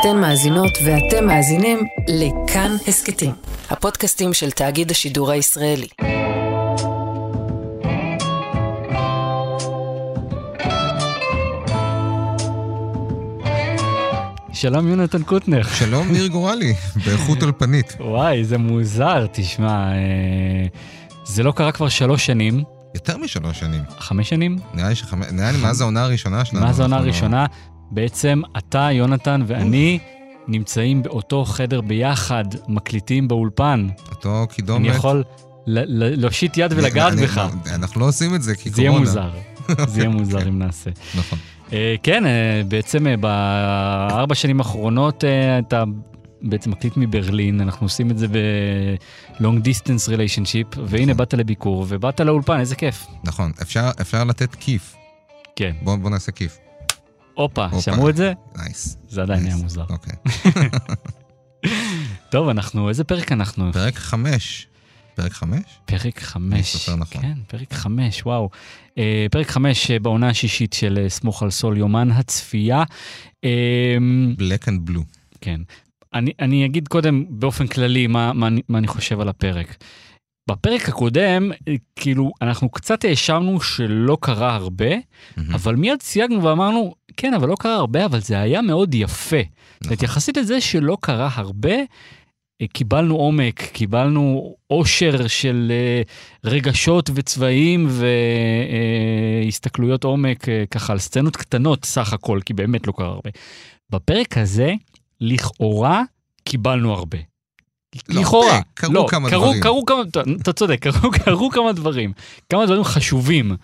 אתן מאזינות ואתם מאזינים לכאן הסכתים, הפודקאסטים של תאגיד השידור הישראלי. שלום יונתן קוטנר. שלום ניר גורלי, באיכות אולפנית. וואי, זה מוזר, תשמע, אה, זה לא קרה כבר שלוש שנים. יותר משלוש שנים. חמש שנים? נראה לי שחמש... נראה לי מאז העונה הראשונה שלנו. מאז העונה אנחנו לא- הראשונה, בעצם אתה, יונתן ואני נמצאים באותו חדר ביחד, מקליטים באולפן. אותו קידומת. אני יכול להושיט יד ולגעת בך. אנחנו לא עושים את זה כי זה יהיה קורונה. מוזר. זה יהיה מוזר אם נעשה. נכון. אה, כן, אה, בעצם אה, בארבע שנים האחרונות אתה בעצם מקליט מברלין, אנחנו עושים את זה ב-long distance relationship, והנה נכון. באת לביקור ובאת לאולפן, איזה כיף. נכון, אפשר, אפשר לתת כיף. כן. בוא, בוא נעשה כיף. הופה. שמעו את זה? nice. זה עדיין היה. מוזר. אוקיי. טוב, אנחנו, איזה פרק אנחנו? פרק חמש. פרק חמש? פרק חמש. נכון. כן, פרק חמש, וואו. אה, פרק חמש אה, בעונה השישית של אה, סמוך על סול, יומן הצפייה. black and blue. כן. אני, אני אגיד קודם באופן כללי מה, מה, אני- מה אני חושב על הפרק. בפרק הקודם, כאילו, אנחנו קצת האשמנו שלא קרה הרבה, מהמם. אבל מיד סייגנו ואמרנו, כן, אבל לא קרה הרבה, אבל זה היה מאוד יפה. נכון. יחסית לזה שלא קרה הרבה, אה, קיבלנו עומק, קיבלנו עושר של אה, רגשות וצבעים והסתכלויות עומק, אה, ככה על סצנות קטנות סך הכל, כי באמת לא קרה הרבה. בפרק הזה, לכאורה, קיבלנו הרבה. לא, לכאורה. קרו לא, כמה קרו, דברים. קרו כמה, אתה- צודק, קרו, קרו כמה דברים. כמה דברים חשובים.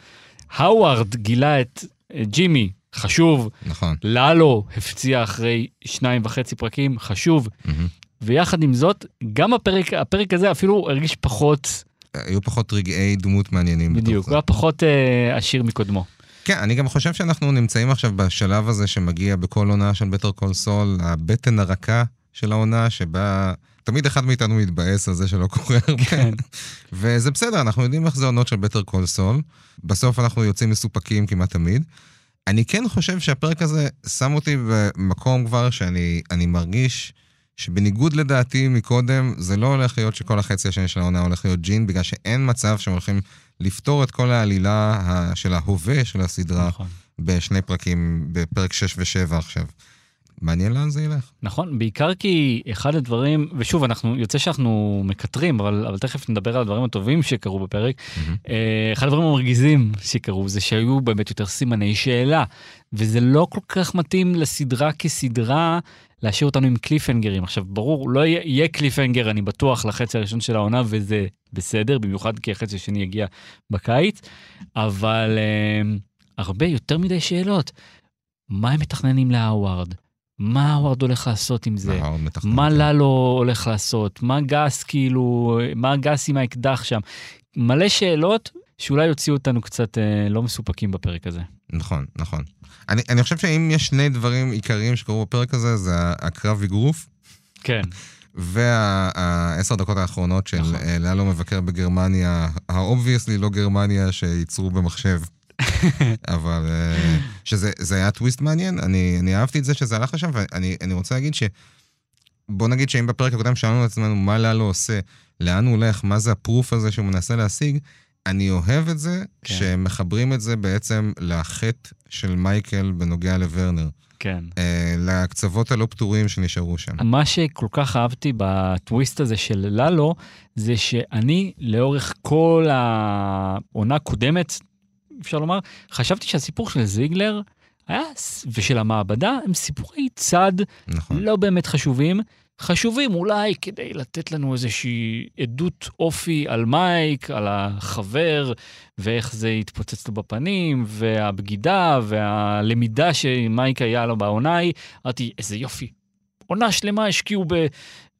האווארד גילה את אה, ג'ימי, חשוב. נכון. לאלו הפציע אחרי שניים וחצי פרקים, חשוב. מהמם. ויחד עם זאת, גם הפרק, הפרק הזה אפילו הרגיש פחות, היו פחות רגעי דמות מעניינים. בדיוק. הוא היה פחות אה, עשיר מקודמו. כן, אני גם חושב שאנחנו נמצאים עכשיו בשלב הזה שמגיע בכל עונה של בטר קול סול, הבטן הרכה של העונה, שבה תמיד אחד מאיתנו מתבאס על זה שלא קורה הרבה. כן. וזה בסדר, אנחנו יודעים איך זה עונות של בטר קול סול. בסוף אנחנו יוצאים מסופקים כמעט תמיד. אני כן חושב שהפרק הזה שם אותי במקום כבר שאני אני מרגיש שבניגוד לדעתי מקודם, זה לא הולך להיות שכל החצי השני של העונה הולך להיות ג'ין, בגלל שאין מצב שהם הולכים לפתור את כל העלילה של ההווה של הסדרה נכון. בשני פרקים, בפרק 6 ו-7 עכשיו. מעניין לאן זה ילך. נכון, בעיקר כי אחד הדברים, ושוב, אנחנו, יוצא שאנחנו מקטרים, אבל, אבל תכף נדבר על הדברים הטובים שקרו בפרק. אה, אחד הדברים המרגיזים שקרו זה שהיו באמת יותר סימני שאלה, וזה לא כל כך מתאים לסדרה כסדרה להשאיר אותנו עם קליפהנגרים. עכשיו, ברור, לא יהיה, יהיה קליפהנגר, אני בטוח, לחצי הראשון של העונה, וזה בסדר, במיוחד כי החצי השני יגיע בקיץ, אבל אה, הרבה יותר מדי שאלות. מה הם מתכננים להאווארד? מה האווארד הולך לעשות עם זה? מה ללו הולך לעשות? מה גס כאילו, מה גס עם האקדח שם? מלא שאלות שאולי יוציאו אותנו קצת אה, לא מסופקים בפרק הזה. נכון, נכון. אני, אני חושב שאם יש שני דברים עיקריים שקרו בפרק הזה, זה הקרב אגרוף, כן. והעשר דקות האחרונות של נכון. נכון. לאלו מבקר בגרמניה, ה-obviously לא גרמניה שייצרו במחשב, אבל אה, שזה זה היה טוויסט מעניין, אני, אני אהבתי את זה שזה הלך לשם, ואני אני רוצה להגיד ש... בוא נגיד שאם בפרק הקודם שאלנו את עצמנו מה לאלו עושה, לאן הוא הולך, מה זה הפרוף הזה שהוא מנסה להשיג, אני אוהב את זה. כן. שמחברים את זה בעצם לחטא של מייקל בנוגע לוורנר, כן. אה, לקצוות הלא פתורים שנשארו שם. מה שכל כך אהבתי בטוויסט הזה של ללו, זה שאני לאורך כל העונה הקודמת, אפשר לומר, חשבתי שהסיפור של זיגלר היה, ושל המעבדה, הם סיפורי צד נכון. לא באמת חשובים. חשובים אולי כדי לתת לנו איזושהי עדות אופי על מייק, על החבר, ואיך זה התפוצץ לו בפנים, והבגידה, והלמידה שמייק היה לו בעונה ההיא. אמרתי, איזה יופי. עונה שלמה השקיעו ב...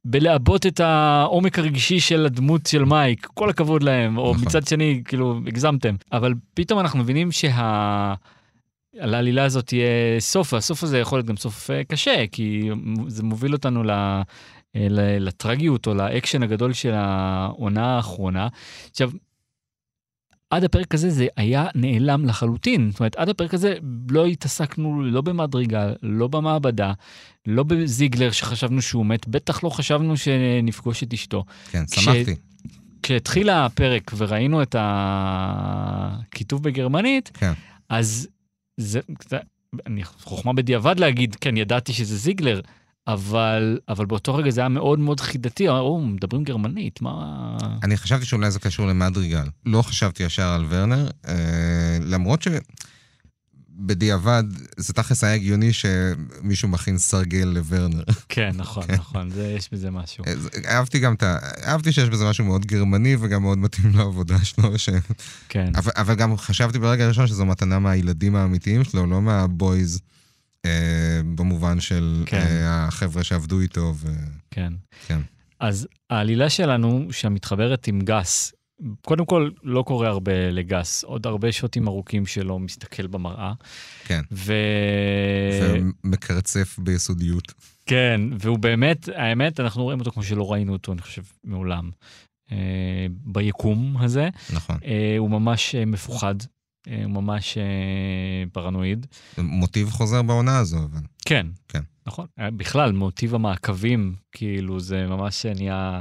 בלעבות את העומק הרגשי של הדמות של מייק, כל הכבוד להם, או נכון. מצד שני, כאילו, הגזמתם. אבל פתאום אנחנו מבינים שה... לעלילה הזאת תהיה סוף, והסוף הזה יכול להיות גם סוף אה, קשה, כי זה מוביל אותנו. אה, ל- לטרגיות או לאקשן הגדול של העונה האחרונה. עכשיו, עד הפרק הזה זה היה נעלם לחלוטין. זאת אומרת, עד הפרק הזה לא התעסקנו לא במדרגה, לא במעבדה, לא בזיגלר שחשבנו שהוא מת, בטח לא חשבנו שנפגוש את אשתו. כן, כש- שמחתי. כשהתחיל הפרק וראינו את הכיתוב בגרמנית, כן. אז זה, אני, חוכמה בדיעבד להגיד, כן, ידעתי שזה זיגלר, אבל, אבל באותו רגע זה היה מאוד מאוד חידתי, או, מדברים גרמנית, מה... אני חשבתי שאולי זה קשור למדריגל. לא חשבתי ישר על ורנר, אה, למרות שבדיעבד זה תכלס היה הגיוני שמישהו מכין סרגל לוורנר. כן, נכון, נכון, זה, יש בזה משהו. אה, אהבתי גם את ה... אהבתי שיש בזה משהו מאוד גרמני וגם מאוד מתאים לעבודה שלו, ש... כן, אבל, אבל גם חשבתי ברגע הראשון שזו מתנה מהילדים האמיתיים שלו, לא מהבויז, במובן של כן. אה, החבר'ה שעבדו איתו. ו... כן. כן. אז העלילה שלנו, שמתחברת עם גס, קודם כל, לא קורה הרבה לגס, עוד הרבה שוטים ארוכים שלו מסתכל במראה. כן. ו... ומקרצף ביסודיות. כן, והוא באמת, האמת, אנחנו רואים אותו כמו שלא ראינו אותו, אני חושב, מעולם. אה, ביקום הזה, נכון. אה, הוא ממש אה, מפוחד, אה, הוא ממש אה, פרנואיד. מוטיב חוזר בעונה הזו, אבל... כן, כן. נכון. אה, בכלל, מוטיב המעקבים, כאילו, זה ממש נהיה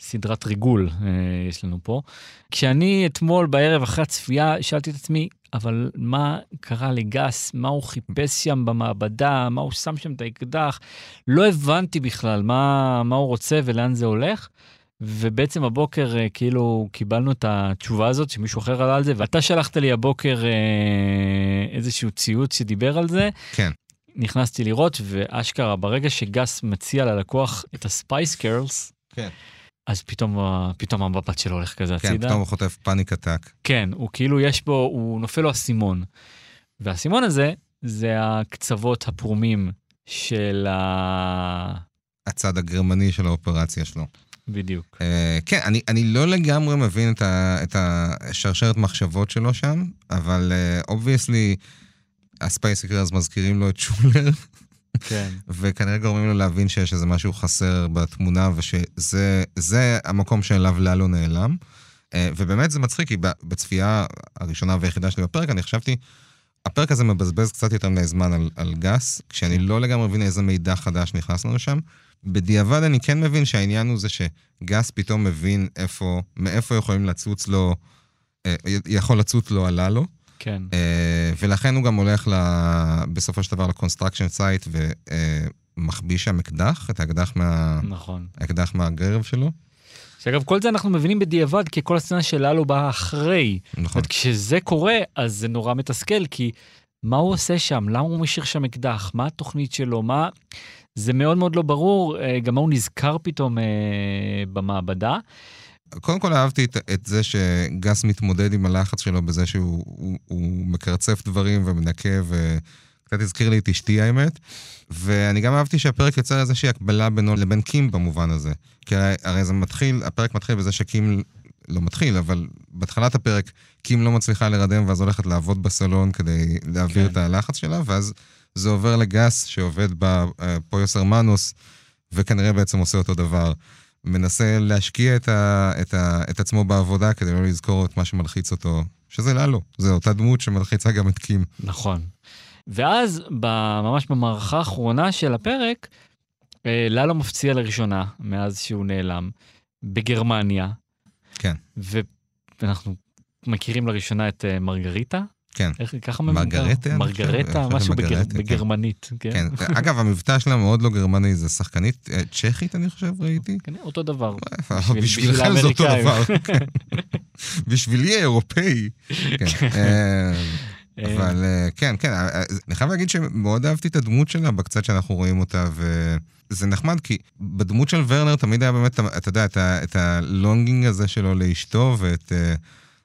סדרת ריגול אה, יש לנו פה. כשאני אתמול בערב אחרי הצפייה, שאלתי את עצמי, אבל מה קרה לגס? מה הוא חיפש שם במעבדה? מה הוא שם שם את האקדח? לא הבנתי בכלל מה, מה הוא רוצה ולאן זה הולך. ובעצם הבוקר אה, כאילו קיבלנו את התשובה הזאת שמישהו אחר עלה על זה, ואתה שלחת לי הבוקר אה, איזשהו ציוץ שדיבר על זה. כן. נכנסתי לראות, ואשכרה, ברגע שגס מציע ללקוח את הספייס קרלס, כן. אז פתאום, פתאום המבט שלו הולך כזה כן, הצידה. פתאום הוא חוטף פאניק עתק. כן, הוא כאילו יש בו, הוא נופל לו אסימון. והאסימון הזה, זה הקצוות הפרומים של ה... הצד הגרמני של האופרציה שלו. בדיוק. אה, כן, אני, אני לא לגמרי מבין את, ה, את השרשרת מחשבות שלו שם, אבל obviously, ה spice curls מזכירים לו את שולר, כן. וכנראה גורמים לו להבין שיש איזה משהו חסר בתמונה, ושזה זה המקום שאליו ללו נעלם. אה, ובאמת זה מצחיק, כי בצפייה הראשונה והיחידה שלי בפרק, אני חשבתי, הפרק הזה מבזבז קצת יותר מדי זמן על, על גס, כשאני לא לגמרי מבין איזה מידע חדש נכנס לנו שם. בדיעבד אני כן מבין שהעניין הוא זה שגס פתאום מבין איפה, מאיפה יכולים לצוץ לו, אה, יכול לצוץ לו על ללו. כן. אה, ולכן הוא גם הולך ל... בסופו של דבר ל construction site ומחביא שם אקדח, את האקדח, מה... נכון. האקדח מהגרב שלו. שאגב, כל זה אנחנו מבינים בדיעבד, כי כל הסצנה של ללו באה אחרי. זאת נכון. אומרת, כשזה קורה, אז זה נורא מתסכל, כי מה הוא עושה שם? למה הוא משאיר שם אקדח? מה התוכנית שלו? מה... זה מאוד מאוד לא ברור, אה, גם מה הוא נזכר פתאום אה, במעבדה. קודם כל אהבתי את, את זה שגס מתמודד עם הלחץ שלו בזה שהוא הוא, הוא מקרצף דברים ומנקה, וקצת הזכיר לי את אשתי האמת. ואני גם אהבתי שהפרק יוצר איזושהי הקבלה בינו לבין קים במובן הזה. כי הרי, הרי זה מתחיל, הפרק מתחיל בזה שקים לא מתחיל, אבל בהתחלת הפרק קים לא מצליחה להירדם ואז הולכת לעבוד בסלון כדי להעביר כן. את הלחץ שלה, ואז זה עובר לגס שעובד בפויוס הרמנוס, וכנראה בעצם עושה אותו דבר. מנסה להשקיע את, ה, את, ה, את עצמו בעבודה כדי לא לזכור את מה שמלחיץ אותו, שזה ללו, זו אותה דמות שמלחיצה גם את קים. נכון. ואז, ממש במערכה האחרונה של הפרק, אה, ללו מפציע לראשונה, מאז שהוא נעלם, בגרמניה. כן. ואנחנו מכירים לראשונה את אה, מרגריטה. כן. איך ככה מרגרטה? מרגרטה, חושב משהו בגר... כן. בגרמנית. כן. כן. אגב, המבטא שלה מאוד לא גרמני, זה שחקנית אה, צ'כית, אני חושב, ראיתי. כן, אותו דבר. בשבילכם בשביל זה אותו. דבר. כן. בשבילי האירופאי. כן. אה, אה, אבל אה, כן, כן, אה, אה, אני חייב להגיד שמאוד אהבתי את הדמות שלה בקצת שאנחנו רואים אותה, וזה נחמד, כי בדמות של ורנר תמיד היה באמת, אתה יודע, את הלונגינג הזה שלו לאשתו, ואת אה,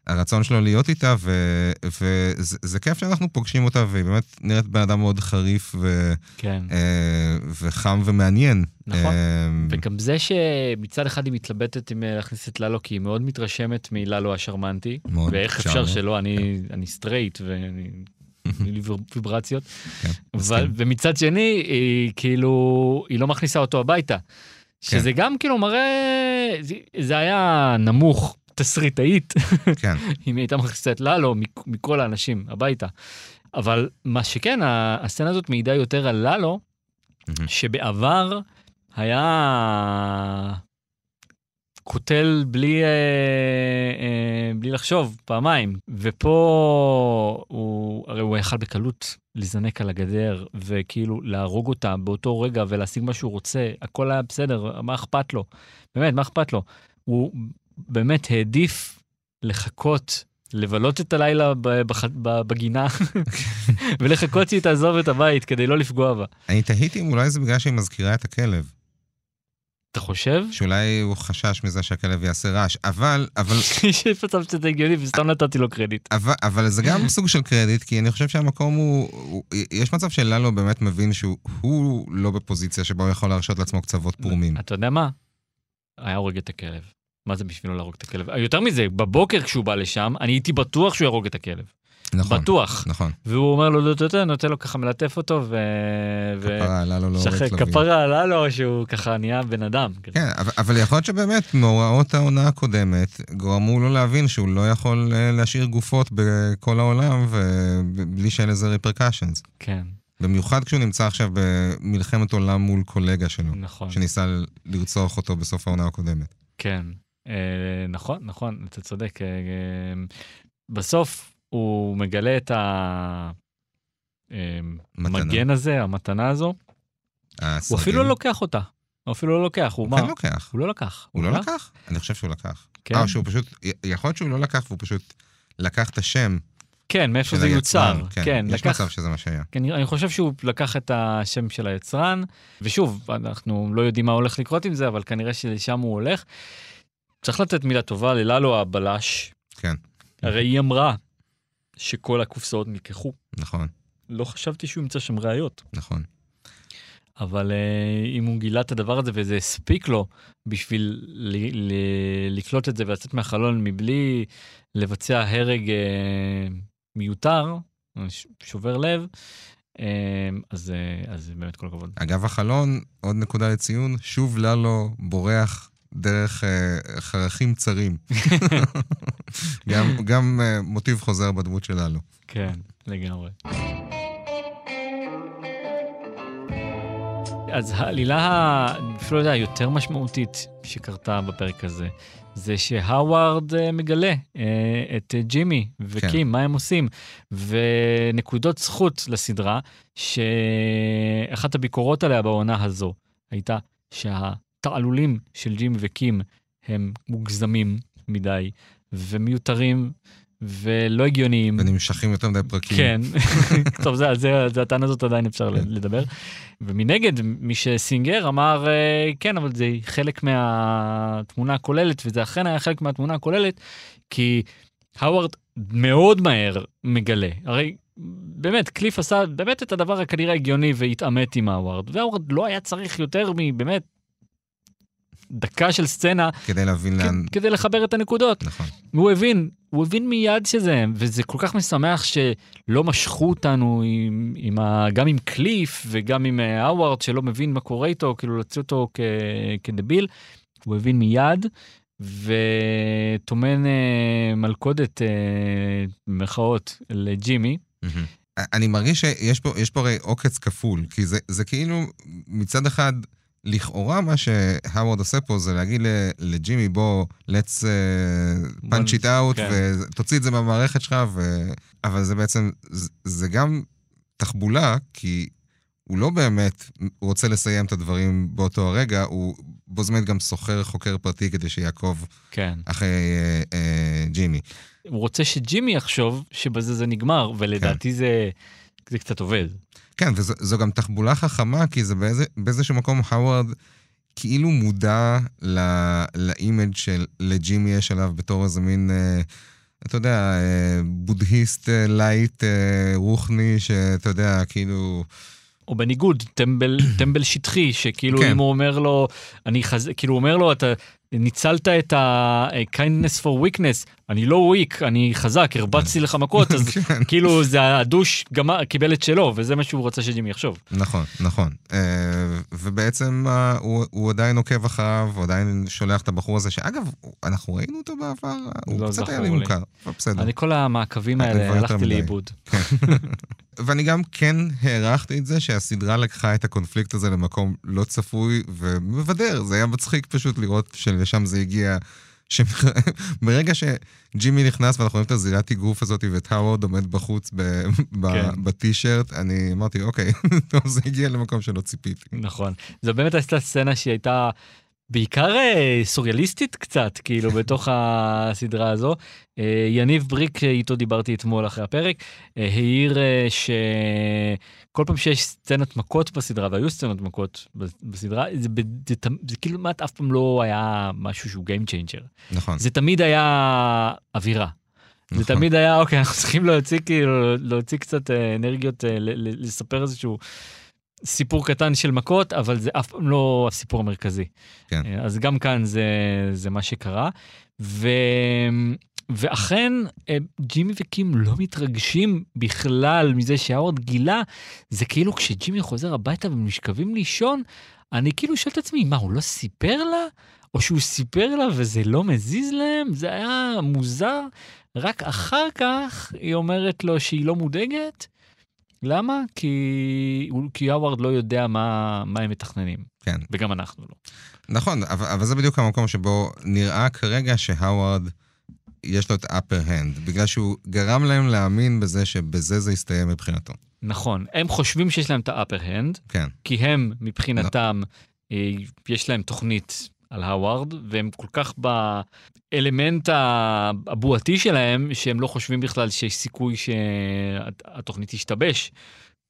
הרצון שלו להיות איתה, ו- וזה זה כיף שאנחנו פוגשים אותה, והיא באמת נראית בן אדם מאוד חריף ו- כן. אה, וחם ומעניין. נכון. אה, וגם זה שמצד אחד היא מתלבטת אם להכניס את ללו, כי היא מאוד מתרשמת מללו השרמנטי. ואיך אפשר. שלא, אני, אני סטרייט ואני... ויברציות. כן, אבל. ומצד שני, היא כאילו, היא לא מכניסה אותו הביתה. כן. שזה גם כאילו מראה, זה היה נמוך, התסריטאית, כן. אם היא הייתה מכניסה את ללו מכ- מכל האנשים הביתה. אבל מה שכן, הסצנה הזאת מעידה יותר על ללו. שבעבר היה קוטל בלי, אה, אה, בלי לחשוב פעמיים, ופה הוא, הרי הוא יכל בקלות להיזנק על הגדר וכאילו להרוג אותה באותו רגע ולהשיג מה שהוא רוצה, הכל היה בסדר, מה אכפת לו? באמת, מה אכפת לו? הוא באמת העדיף לחכות, לבלות את הלילה בח- בגינה ולחכות שהיא תעזוב את הבית כדי לא לפגוע בה. אני תהיתי אם אולי זה בגלל שהיא מזכירה את הכלב. אתה חושב? שאולי הוא חשש מזה שהכלב יעשה רעש, אבל, אבל, יש מצב שזה הגיוני וסתם נתתי לו קרדיט. אבל, אבל זה גם סוג של קרדיט, כי אני חושב שהמקום הוא, הוא יש מצב שללו באמת מבין שהוא הוא לא בפוזיציה שבה הוא יכול להרשות לעצמו קצוות פרומים. אתה יודע מה? היה הורג את הכלב. מה זה בשבילו להרוג את הכלב? יותר מזה, בבוקר כשהוא בא לשם, אני הייתי בטוח שהוא יהרוג את הכלב. נכון, בטוח. נכון. והוא אומר לו, "אתה יודע, נותן לו ככה מלטף אותו, ו... כפרה, לא הורג שחק- כלבים. כפרה עלה לו שהוא ככה נהיה בן אדם. כן, אבל, יכול להיות שבאמת מאורעות העונה הקודמת גרמו לו להבין שהוא לא יכול אה, להשאיר גופות בכל העולם ובלי שאין לזה ריפרקשנס. כן, במיוחד כשהוא נמצא עכשיו במלחמת עולם מול קולגה שלו, נכון. שניסה לרצוח אותו בסוף העונה הקודמת. כן, נכון, נכון, אתה צודק. אה, אה, בסוף הוא מגלה את. המגן הזה, המתנה הזו, הוא. אפילו לא לוקח אותה. הוא אפילו לא לוקח, הוא הוא מה? כן לוקח. הוא לא לקח. הוא לא לקח? אני חושב שהוא לקח. כן. אה, שהוא פשוט, יכול להיות שהוא לא לקח והוא פשוט לקח את השם כן, מאיפה זה יוצר. היצרן. כן, יש לקח... מצב שזה מה שהיה. כן, אני חושב שהוא לקח את השם של היצרן, ושוב, אנחנו לא יודעים מה הולך לקרות עם זה, אבל כנראה שלשם הוא הולך. צריך לתת מילה טובה לללו הבלש. כן. הרי היא אמרה שכל הקופסאות נלקחו. נכון, לא חשבתי שהוא ימצא שם ראיות. נכון. אבל uh, אם הוא גילה את הדבר הזה וזה הספיק לו בשביל ל- ל- לקלוט את זה ולצאת מהחלון מבלי לבצע הרג uh, מיותר, ש- שובר לב, uh, אז, uh, אז באמת כל הכבוד. אגב החלון, עוד נקודה לציון, שוב ללו בורח דרך אה, חרכים צרים. גם, גם אה, מוטיב חוזר בדמות של ללו. כן, לגמרי. אז העלילה, אפילו לא יודע, היותר משמעותית שקרתה בפרק הזה, זה שהאווארד אה, מגלה אה, את ג'ימי וקים, כן. מה הם עושים. ונקודות זכות לסדרה, שאחת הביקורות עליה בעונה הזו הייתה שהתעלולים של ג'ימי וקים הם מוגזמים מדי ומיותרים ולא הגיוניים. ונמשכים יותר מדי פרקים. כן, טוב, זה, זה, זה הטענה הזאת עדיין אפשר לדבר. ומנגד, מי שסינגר אמר, אה, כן, אבל זה חלק מהתמונה הכוללת, וזה אכן היה חלק מהתמונה הכוללת, כי האווארד מאוד מהר מגלה. הרי באמת, קליף עשה באמת את הדבר הכנראה הגיוני והתעמת עם האווארד, והאווארד לא היה צריך יותר מבאמת דקה של סצנה כדי להבין לאן... כ- כדי לחבר את הנקודות. נכון. הוא הבין, הוא הבין מיד שזה הם, וזה כל כך משמח שלא משכו אותנו עם, עם ה, גם עם קליף וגם עם אה, האווארד שלא מבין מה קורה איתו, כאילו להוציא אותו כ, כדביל. הוא הבין מיד, וטומן אה, מלכודת, אה, במרכאות, לג'ימי. מהמם. אני מרגיש שיש פה, פה הרי עוקץ כפול, כי זה, זה כאילו מצד אחד, לכאורה מה שהאוורד עושה פה זה להגיד לג'ימי בוא, let's uh, punch it out, כן. ותוציא את זה מהמערכת שלך, ו... אבל זה בעצם, זה, גם תחבולה, כי הוא לא באמת רוצה לסיים את הדברים באותו הרגע, הוא בו זמנית גם שוכר חוקר פרטי כדי שיעקוב כן. אחרי אה, אה, ג'ימי. הוא רוצה שג'ימי יחשוב שבזה זה נגמר, ולדעתי זה, זה קצת עובד. כן, וזו גם תחבולה חכמה, כי זה באיזה, באיזשהו מקום האוורד כאילו מודע לא- ל image של לג'ימי יש עליו בתור איזה מין, אה, אתה יודע, אה, בודהיסט אה, lite אה, רוחני, שאתה יודע, כאילו... או בניגוד, טמבל, טמבל שטחי, שכאילו כן. אם הוא אומר לו, אני חז... כאילו הוא אומר לו, אתה ניצלת את ה-kindness for weakness, אני לא weak, אני חזק, הרבצתי לך מכות, אז כן. כאילו זה הדוש גמר, קיבל את שלו, וזה מה שהוא רוצה שג'ימי יחשוב. נכון, נכון. אה, ובעצם uh, הוא, הוא עדיין עוקב אחריו, הוא עדיין שולח את הבחור הזה, שאגב, אנחנו ראינו אותו בעבר, הוא לא קצת היה לי. מוכר, אבל בסדר. אני כל המעקבים האלה הלכתי. לאיבוד. ואני גם כן הערכתי את זה שהסדרה לקחה את הקונפליקט הזה למקום לא צפוי ומבדר. זה היה מצחיק פשוט לראות שלשם זה הגיע. שברגע שג'ימי נכנס ואנחנו רואים את הזירת אגרוף הזאת ואת האוורד עומד בחוץ ב- כן. בטי-שירט, אני אמרתי, אוקיי, טוב, זה הגיע למקום שלא ציפיתי. נכון. זו באמת הייתה סצנה שהיא הייתה בעיקר אה, סוריאליסטית קצת, כאילו, בתוך הסדרה הזו. אה, יניב בריק, איתו דיברתי אתמול אחרי הפרק, אה, העיר אה, שכל פעם שיש סצנות מכות בסדרה, והיו סצנות מכות בסדרה, זה, ב- זה, תמ- זה כאילו כמעט אף פעם לא היה משהו שהוא Game Changer. נכון. זה תמיד היה אווירה. זה נכון. תמיד היה, אוקיי, אנחנו צריכים להוציא כאילו, להוציא קצת אה, אנרגיות, אה, לספר איזשהו סיפור קטן של מכות, אבל זה אף פעם לא הסיפור המרכזי. כן. אה, אז גם כאן זה, זה מה שקרה. ו... ואכן, אה, ג'ימי וקים לא מתרגשים בכלל מזה שהאורד גילה, זה כאילו כשג'ימי חוזר הביתה והם נשכבים לישון, אני כאילו שואל את עצמי, מה, הוא לא סיפר לה? או שהוא סיפר לה וזה לא מזיז להם? זה היה מוזר. רק אחר כך היא אומרת לו שהיא לא מודאגת. למה? כי, כי האווארד לא יודע מה, מה הם מתכננים, כן. וגם אנחנו לא. נכון, אבל, אבל זה בדיוק המקום שבו נראה כרגע שהאווארד, יש לו את upper hand, בגלל שהוא גרם להם להאמין בזה שבזה זה יסתיים מבחינתו. נכון, הם חושבים שיש להם את ה-upper hand, כן, כי הם מבחינתם, אה, יש להם תוכנית על האווארד, והם כל כך באלמנט הבועתי שלהם, שהם לא חושבים בכלל שיש סיכוי שהתוכנית תשתבש.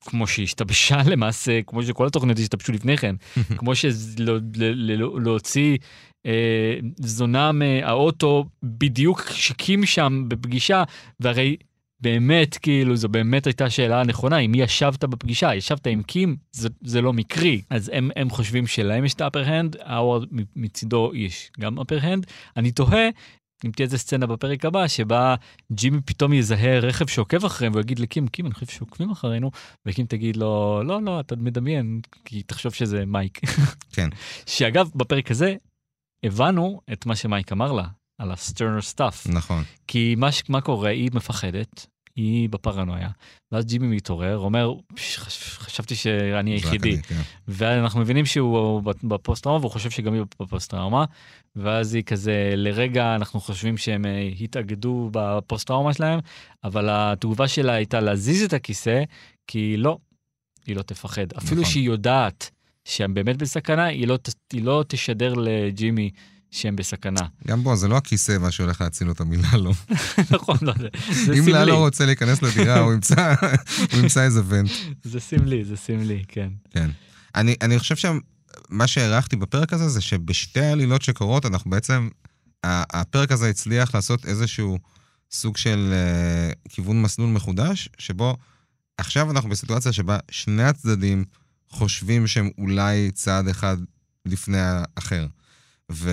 כמו שהשתבשה למעשה, כמו שכל התוכניות השתבשו לפני כן, כמו שלהוציא אה, זונה מהאוטו בדיוק כשקים שם בפגישה, והרי באמת, כאילו, זו באמת הייתה השאלה הנכונה, עם מי ישבת בפגישה? ישבת עם קים? זה, זה לא מקרי. אז הם, הם חושבים שלהם יש את ה-upper hand, האוורד מצידו יש גם upper hand. אני תוהה אם תהיה איזה סצנה בפרק הבא, שבה ג'ימי פתאום יזהה רכב שעוקב אחריהם, ויגיד לקים, קים, אני חושב שעוקבים אחרינו, וקים תגיד לו, לא, לא, אתה מדמיין, כי תחשוב שזה מייק. כן. שאגב, בפרק הזה הבנו את מה שמייק אמר לה, על ה sterner stuff. נכון. כי מה, מה קורה, היא מפחדת, היא בפרנויה, ואז ג'ימי מתעורר, אומר, "פש, חש- חשבתי שאני היחידי. אני, כן. ואנחנו מבינים שהוא בפוסט טראומה, והוא חושב שגם היא בפוסט טראומה, ואז היא כזה, לרגע אנחנו חושבים שהם אה, התאגדו בפוסט טראומה שלהם, אבל התגובה שלה הייתה להזיז את הכיסא, כי לא, היא לא תפחד. אפילו נכון. שהיא יודעת שהם באמת בסכנה, היא לא, היא לא תשדר לג'ימי שהם בסכנה. גם בוא, זה לא הכיסא מה שהולך להציל אותה מלאלו. נכון, לא, זה, זה אם סמלי. לאלו רוצה להיכנס לדירה, הוא ימצא איזה ונט. זה סמלי, זה סמלי, כן. כן. אני, חושב שמה שהערכתי בפרק הזה זה שבשתי העלילות שקורות, אנחנו בעצם, הפרק הזה הצליח לעשות איזשהו סוג של uh, כיוון מסלול מחודש, שבו עכשיו אנחנו בסיטואציה שבה שני הצדדים חושבים שהם אולי צעד אחד לפני האחר. ו...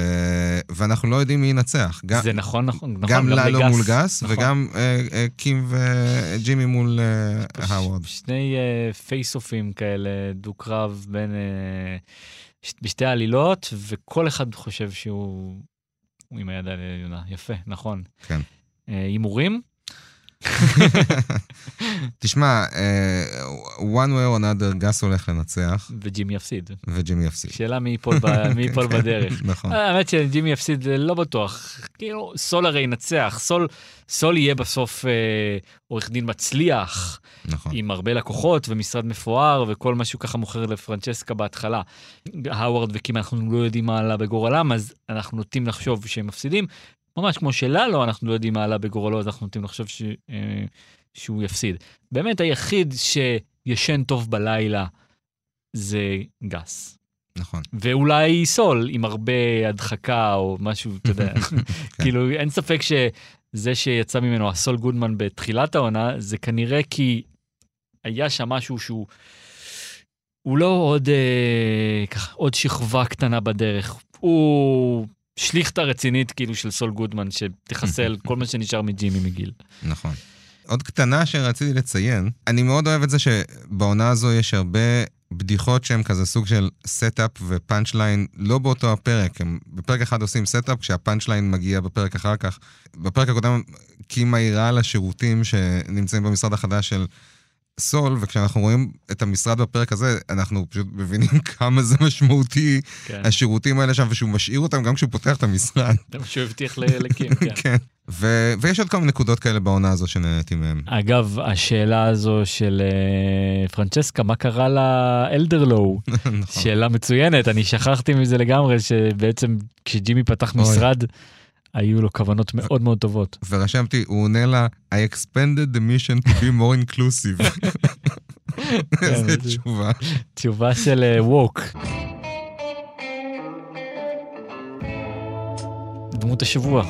ואנחנו לא יודעים מי ינצח. גם, זה נכון, נכון, נכון. גם ללו לגס. מול גס, נכון. וגם אה, אה, קים וג'ימי מול אה, ש- האוורד. שני פייס-אופים כאלה, דו-קרב בין... אה, ש- בשתי העלילות, וכל אחד חושב שהוא הוא עם היד העליונה. יפה, נכון. כן. אה, הימורים? תשמע, אה, one way or another, גס הולך לנצח, וג'ימי יפסיד. וג'ימי יפסיד. שאלה מי ייפול ייפול כן, בדרך. נכון. האמת שג'ימי יפסיד זה לא בטוח. כאילו, סול הרי ינצח. סול, סול יהיה בסוף אה, עורך דין מצליח, נכון. עם הרבה לקוחות ומשרד מפואר וכל מה שהוא ככה מוכר לפרנצ'סקה בהתחלה. האוורד וקים אנחנו לא יודעים מה עלה בגורלם, אז אנחנו נוטים לחשוב שהם מפסידים. ממש כמו שלנו, אנחנו לא יודעים מה עלה בגורלו, אז אנחנו נוטים לחשוב ש, אה, שהוא יפסיד. באמת היחיד שישן טוב בלילה זה גס. נכון. ואולי סול עם הרבה הדחקה או משהו, אתה יודע. כן. כאילו, אין ספק שזה שיצא ממנו הסול גודמן בתחילת העונה, זה כנראה כי היה שם משהו שהוא... הוא לא עוד, אה, ככה, עוד שכבה קטנה בדרך. הוא שליכטה רצינית כאילו של סול גודמן, שתחסל כל מה שנשאר מג'ימי מגיל. נכון. עוד קטנה שרציתי לציין, אני מאוד אוהב את זה שבעונה הזו יש הרבה בדיחות שהן כזה סוג של setup ו punchline, לא באותו הפרק, הם בפרק אחד עושים setup, כשה punchline מגיע בפרק אחר כך. בפרק הקודם קים מעירה על השירותים שנמצאים במשרד החדש של סול, וכשאנחנו רואים את המשרד בפרק הזה, אנחנו פשוט מבינים כמה זה משמעותי, כן. השירותים האלה שם, ושהוא משאיר אותם גם כשהוא פותח את המשרד. זה מה שהוא הבטיח לקים, כן. כן. ו- ויש עוד כמה נקודות כאלה בעונה הזו שנהניתי מהן. אגב, השאלה הזו של אה, פרנצ'סקה, מה קרה לאלדרלואו? נכון. שאלה מצוינת, אני שכחתי מזה לגמרי, שבעצם כשג'ימי פתח. משרד, היו לו כוונות מאוד מאוד טובות. ורשמתי, הוא עונה לה, I expanded the mission to be more inclusive. איזה זה- תשובה. תשובה של ווק. דמות השבוע.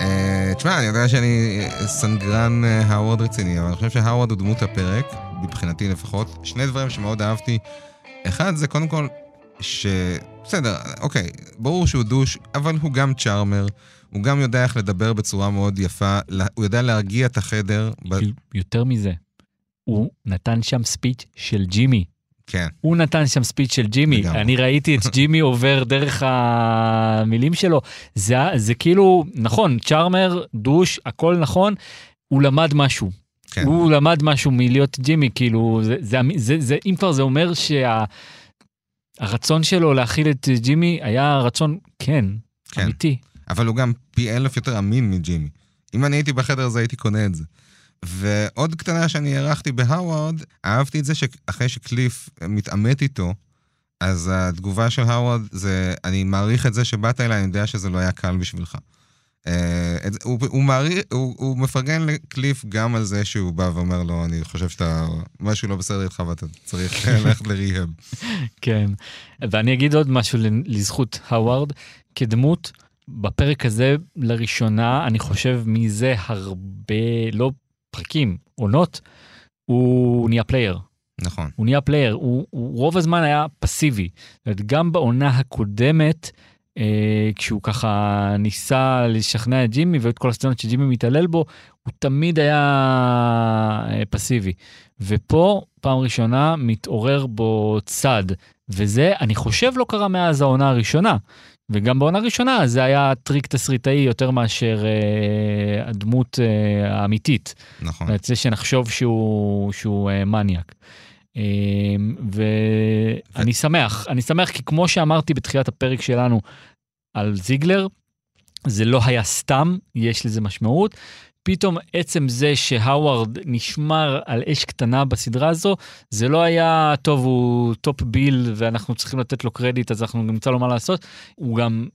אה, תשמע, אני יודע שאני אה, סנגרן אה, האוורד רציני, אבל אני חושב שהאוורד הוא דמות הפרק, מבחינתי לפחות. שני דברים שמאוד אהבתי. אחד זה קודם כל, ש... בסדר, אוקיי, ברור שהוא דוש, אבל הוא גם צ'ארמר, הוא גם יודע איך לדבר בצורה מאוד יפה, הוא יודע להרגיע את החדר. ב... יותר מזה, הוא נתן שם ספיץ' של ג'ימי. כן, הוא נתן שם ספיץ' של ג'ימי, לגמרי. אני ראיתי את ג'ימי עובר דרך המילים שלו, זה, זה כאילו, נכון, צ'ארמר, דוש, הכל נכון, הוא למד משהו. כן. הוא למד משהו מלהיות ג'ימי, כאילו, זה, זה, זה, זה, אם כבר זה אומר שהרצון שלו להכיל את ג'ימי היה רצון, כן, כן. אמיתי. אבל הוא גם פי אלף יותר אמין מג'ימי. אם אני הייתי בחדר הזה, הייתי קונה את זה. ועוד קטנה שאני הערכתי בהאווארד, אהבתי את זה שאחרי שקליף מתעמת איתו, אז התגובה של האווארד זה, אני מעריך את זה שבאת אליי, אני יודע שזה לא היה קל בשבילך. אה, את הוא, הוא, מעריך, הוא, הוא מפרגן לקליף גם על זה שהוא בא ואומר לו, אני חושב שאתה, משהו לא בסדר איתך ואתה צריך ללכת ל rehab. כן. ואני אגיד עוד משהו לזכות הווארד, כדמות, בפרק הזה לראשונה, אני חושב מזה הרבה, לא פרקים, עונות, הוא נהיה player. נכון. הוא נהיה player, הוא, הוא רוב הזמן היה פסיבי. זאת אומרת, גם בעונה הקודמת, כשהוא ככה ניסה לשכנע את ג'ימי ואת כל הסצנות שג'ימי מתעלל בו, הוא תמיד היה אה, פסיבי. ופה, פעם ראשונה, מתעורר בו צד, וזה, אני חושב, לא קרה מאז העונה הראשונה. וגם בעונה הראשונה זה היה טריק תסריטאי יותר מאשר אה, הדמות אה, האמיתית. נכון. זה שנחשוב שהוא, שהוא אה, מניאק. אה, ואני שמח, אני שמח כי כמו שאמרתי בתחילת הפרק שלנו על זיגלר, זה לא היה סתם, יש לזה משמעות. פתאום עצם זה שהאווארד נשמר על אש קטנה בסדרה הזו, זה לא היה, טוב, הוא top bill ואנחנו צריכים לתת לו קרדיט, אז אנחנו נמצא לו מה לעשות, הוא גם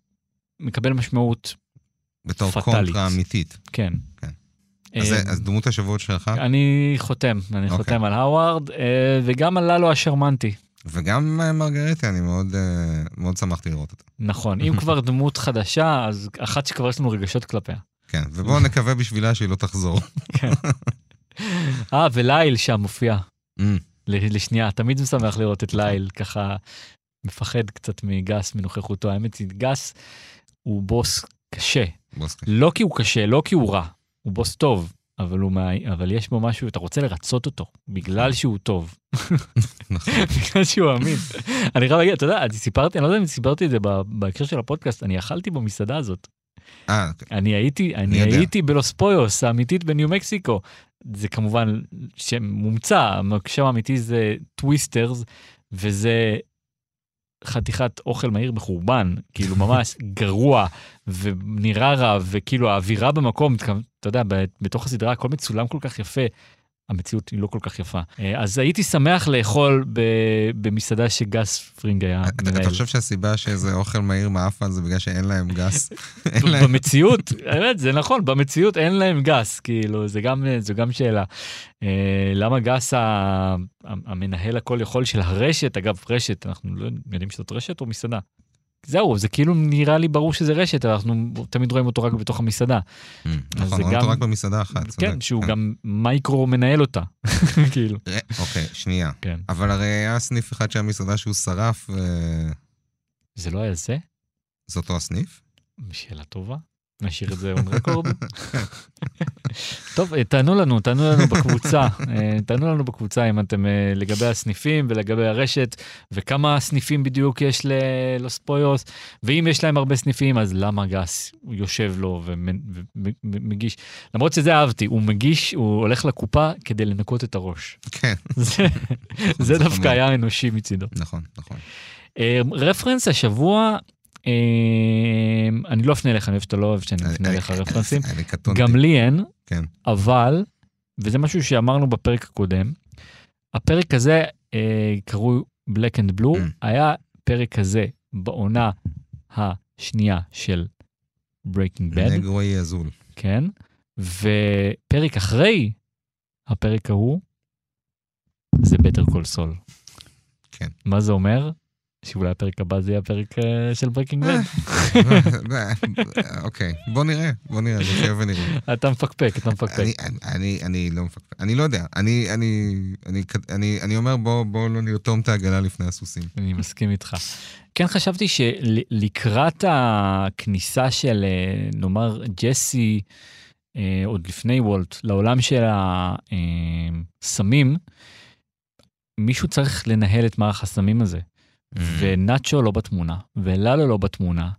מקבל משמעות, בתור פטאלית. קונטרה אמיתית. כן. כן. אז, אה, אז דמות השבועות שלך? אני חותם, אני אוקיי. חותם על האווארד, אה, וגם על ללו השרמנטי. וגם אה, מרגריטה, אני מאוד, אה, מאוד שמחתי לראות אותה. נכון, אם כבר דמות חדשה, אז אחת שכבר יש לנו רגשות כלפיה. כן, ובואו נקווה בשבילה שהיא לא תחזור. אה, וליל שם מופיע, ל- לשנייה, תמיד משמח לראות את ליל, ככה מפחד קצת מגס, מנוכחותו. האמת היא, גס הוא בוס קשה. בוס קשה. לא כי הוא קשה, לא כי הוא רע, הוא בוס טוב, אבל, הוא מה... אבל יש בו משהו, אתה רוצה לרצות אותו, בגלל שהוא טוב. נכון. בגלל שהוא אמין. אני חייב להגיד, אתה יודע, אני סיפרתי, אני לא יודע אם סיפרתי את זה בהקשר של הפודקאסט, אני אכלתי במסעדה הזאת. אה, אני הייתי, אני. הייתי ב Los Pollos האמיתית בניו מקסיקו. זה כמובן שם מומצא, השם האמיתי זה Twisters, וזה חתיכת אוכל מהיר מחורבן, כאילו ממש גרוע, ונראה רע, וכאילו האווירה במקום, אתה יודע, בתוך הסדרה הכל מצולם כל כך יפה. המציאות היא לא כל כך יפה. אה, אז הייתי שמח לאכול ב- במסעדה שגס פרינג היה מנהל. אתה חושב שהסיבה שזה אוכל מהיר מעפן זה בגלל שאין להם גס? במציאות, האמת, זה נכון, במציאות אין להם גס, כאילו, זה גם, זו גם שאלה. אה, למה גס המנהל הכל יכול של הרשת, אגב, רשת, אנחנו לא יודעים שזאת רשת או מסעדה. זהו, זה כאילו נראה לי ברור שזה רשת, אנחנו תמיד רואים אותו רק בתוך המסעדה. Mm, נכון, רואים אותו רק במסעדה אחת. כן, שהוא גם מייקרו מנהל אותה, כאילו. אוקיי, שנייה. כן. אבל הרי היה סניף אחד של המסעדה שהוא שרף, זה לא היה זה? זה אותו הסניף? שאלה טובה. נשאיר את זה on record. טוב, אה, תענו לנו, תענו לנו בקבוצה, אה, תענו לנו בקבוצה אם אתם אה, לגבי הסניפים ולגבי הרשת, וכמה סניפים בדיוק יש ללוס פויוס, ואם יש להם הרבה סניפים, אז למה גס יושב לו ומגיש, למרות שזה אהבתי, הוא מגיש, הוא הולך לקופה כדי לנקות את הראש. כן. זה- זה דווקא היה אנושי מצידו. נכון, נכון. רפרנס השבוע, אני לא אפנה אליך, אני אוהב שאתה לא אוהב שאני אפנה אליך רפרנסים. גם לי אין, כן. אבל, וזה משהו שאמרנו בפרק הקודם, הפרק הזה אה, קרוי Black and Blue, Mm. היה פרק כזה בעונה השנייה של Breaking Bad, נגרוי אזול. כן? ופרק אחרי הפרק ההוא, זה Better Call Saul. כן. מה זה אומר? שאולי הפרק הבא זה יהיה הפרק אה, של Breaking Bad. אוקיי, בוא נראה, בוא נראה, נשב ונראה. אתה מפקפק, אתה מפקפק. אני, לא מפקפק, אני לא יודע, אני, אומר בוא, בוא לא נרתום את העגלה לפני הסוסים. אני מסכים איתך. כן חשבתי שלקראת הכניסה של, אה, נאמר, ג'סי, אה, עוד לפני וולט, לעולם של הסמים, מישהו צריך לנהל את מערך הסמים הזה. ונאצ'ו לא בתמונה, ולאלו לא בתמונה,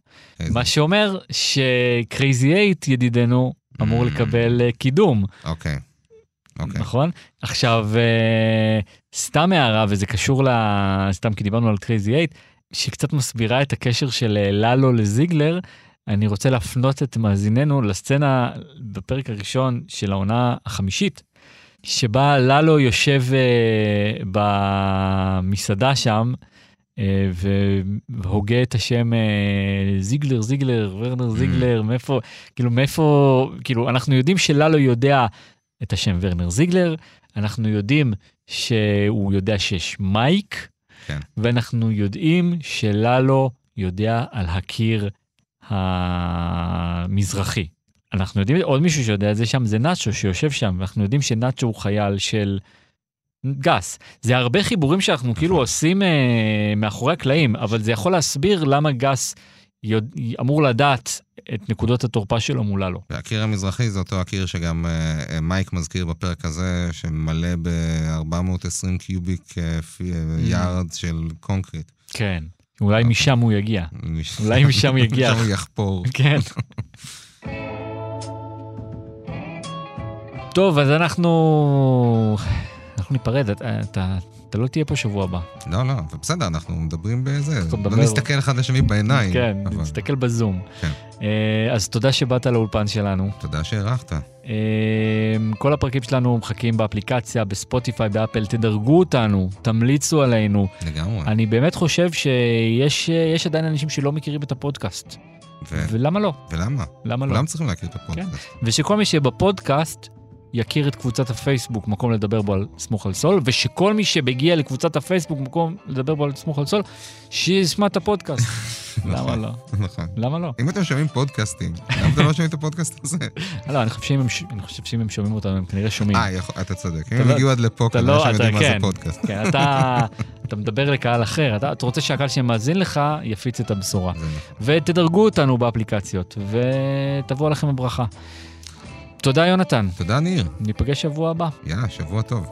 מה שאומר שקרייזי אייט, ידידנו, אמור Mm. לקבל אה, קידום. אוקיי, אוקיי. נכון? עכשיו, אה, סתם הערה, וזה קשור ל... סתם כי דיברנו על קרייזי 8, שקצת מסבירה את הקשר של אה, ללו לזיגלר, אני רוצה להפנות את מאזיננו לסצנה בפרק הראשון של העונה החמישית, שבה ללו יושב במסעדה שם, והוגה את השם אה, זיגלר, זיגלר, ורנר זיגלר, מאיפה, כאילו מאיפה, כאילו אנחנו יודעים שללו יודע את השם ורנר זיגלר, אנחנו יודעים שהוא יודע שיש מייק, כן. ואנחנו יודעים שללו יודע על הקיר המזרחי. אנחנו יודעים, עוד מישהו שיודע את זה שם זה נאצ'ו שיושב שם, ואנחנו יודעים שנאצ'ו הוא חייל של גס. זה הרבה חיבורים שאנחנו כאילו עושים אה, מאחורי הקלעים, אבל זה יכול להסביר למה גס יודע, אמור לדעת את נקודות התורפה שלו מול ללו. והקיר המזרחי זה אותו הקיר שגם אה, אה, מייק מזכיר בפרק הזה, שמלא ב-420 cubic אה, fee- אה, yard של concrete. כן. אולי משם הוא יגיע. אולי משם הוא יגיע. משם הוא יחפור. כן. טוב, אז אנחנו... אנחנו ניפרד, אתה, אתה, אתה לא תהיה פה שבוע הבא. לא, לא, בסדר, אנחנו מדברים בזה. אנחנו לא נסתכל אחד לשני בעיניים. כן, אבל- נסתכל בזום. כן. אה, אז תודה שבאת לאולפן שלנו. תודה שהארחת. אה, כל הפרקים שלנו מחכים באפליקציה, בספוטיפיי, באפל, תדרגו אותנו, תמליצו עלינו. לגמרי. אני באמת חושב שיש יש עדיין אנשים שלא מכירים את הפודקאסט, ו- ולמה לא? ולמה? למה לא? כולם צריכים להכיר את הפודקאסט. ושכל מי שבפודקאסט יכיר את קבוצת הפייסבוק מקום לדבר בו על סמוך על סול, ושכל מי שמגיע לקבוצת הפייסבוק מקום לדבר בו על סמוך על סול, שישמע את הפודקאסט. למה נכון, לא? נכון. למה לא? אם אתם שומעים פודקאסטים, למה אתם לא שומעים את הפודקאסט הזה? לא, אני חושב שאם הם שומעים אותנו, הם כנראה שומעים. אה, אתה צודק. אם הם לא- הגיעו עד לפה, כנראה לא, שהם יודעים מה זה כן, פודקאסט. כן, אתה, מדבר לקהל אחר, אתה, רוצה שהקהל שמאזין לך יפיץ את הבשורה. נכון. ותדרגו אותנו באפליקציות, ותבוא לכם הברכה. תודה, יונתן. תודה, ניר. ניפגש שבוע הבא. יאללה, שבוע טוב.